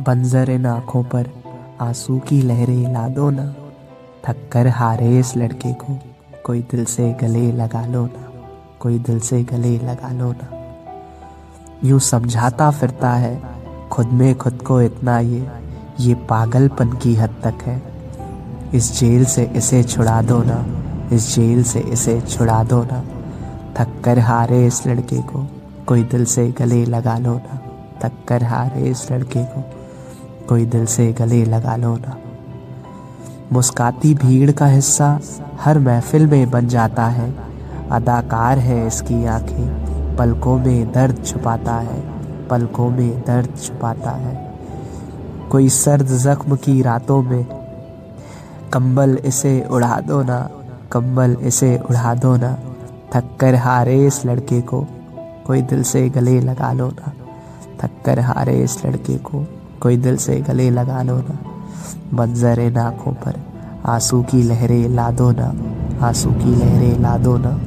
बंजर इन आँखों पर आँसू की लहरें ला दो ना। थक कर हारे इस लड़के को कोई दिल से गले लगा लो ना। कोई दिल से गले लगा लो ना। यूँ समझाता फिरता है, खुद में खुद को इतना ये ये पागलपन की हद तक है। इस जेल से इसे छुड़ा दो ना, इस जेल से इसे छुड़ा दो ना। थक कर हारे इस लड़के को कोई दिल से गले लगा लो ना। थक कर हारे इस लड़के को। कोई दिल से गले लगा लो ना। मुस्काती भीड़ का हिस्सा हर महफिल में बन जाता है। अदाकार है इसकी आँखें। पलकों में दर्द छुपाता है। पलकों में दर्द छुपाता है। कोई सर्द जख्म की रातों में, कंबल इसे उड़ा दो ना। कंबल इसे उड़ा दो ना। थक कर हारे इस लड़के को। कोई दिल से गले लगा लो ना। थक कर हारे इस लड़के को। कोई दिल से गले लगा लो ना। मंजर इन आँखों पर। आँसू की लहरें ला दो ना। आँसू की लहरें ला दो ना।